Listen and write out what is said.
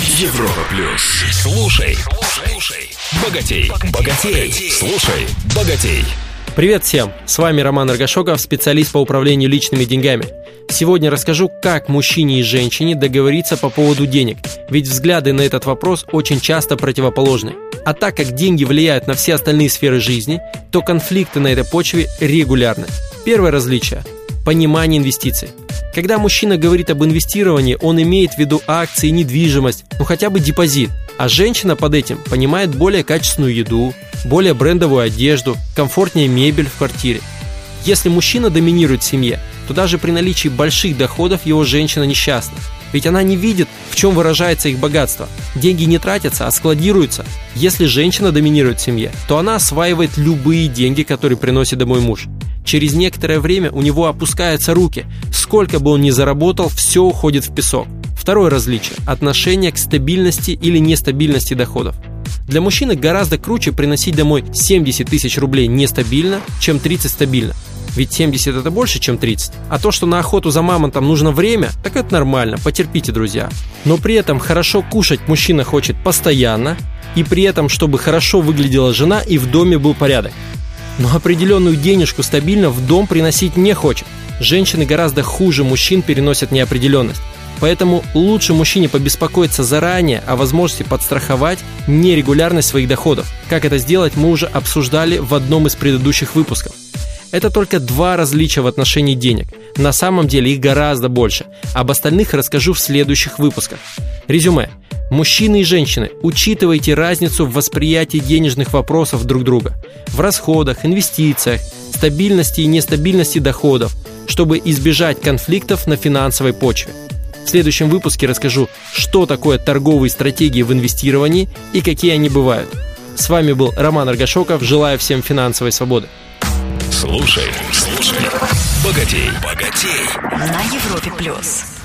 Европа плюс. Слушай, слушай, богатей, богатей, слушай, богатей. Привет всем! С вами Роман Аргашоков, специалист по управлению личными деньгами. Сегодня расскажу, как мужчине и женщине договориться по поводу денег, ведь взгляды на этот вопрос очень часто противоположны. А так как деньги влияют на все остальные сферы жизни, то конфликты на этой почве регулярны. Первое различие – понимание инвестиций. Когда мужчина говорит об инвестировании, он имеет в виду акции, недвижимость, ну хотя бы депозит. А женщина под этим понимает более качественную еду, более брендовую одежду, комфортнее мебель в квартире. Если мужчина доминирует в семье, то даже при наличии больших доходов его женщина несчастна. Ведь она не видит, в чем выражается их богатство. Деньги не тратятся, а складируются. Если женщина доминирует в семье, то она осваивает любые деньги, которые приносит домой муж. Через некоторое время у него опускаются руки. Сколько бы он ни заработал, все уходит в песок. Второе различие – отношение к стабильности или нестабильности доходов. Для мужчины гораздо круче приносить домой 70 тысяч рублей нестабильно, чем 30 стабильно. Ведь 70 это больше, чем 30. А то, что на охоту за мамонтом нужно время, так это нормально, потерпите, друзья. Но при этом хорошо кушать мужчина хочет постоянно, и при этом, чтобы хорошо выглядела жена и в доме был порядок но определенную денежку стабильно в дом приносить не хочет. Женщины гораздо хуже мужчин переносят неопределенность. Поэтому лучше мужчине побеспокоиться заранее о возможности подстраховать нерегулярность своих доходов. Как это сделать, мы уже обсуждали в одном из предыдущих выпусков. Это только два различия в отношении денег. На самом деле их гораздо больше. Об остальных расскажу в следующих выпусках. Резюме. Мужчины и женщины, учитывайте разницу в восприятии денежных вопросов друг друга, в расходах, инвестициях, стабильности и нестабильности доходов, чтобы избежать конфликтов на финансовой почве. В следующем выпуске расскажу, что такое торговые стратегии в инвестировании и какие они бывают. С вами был Роман Аргашоков. Желаю всем финансовой свободы. Слушай, слушай, богатей, богатей. На Европе плюс.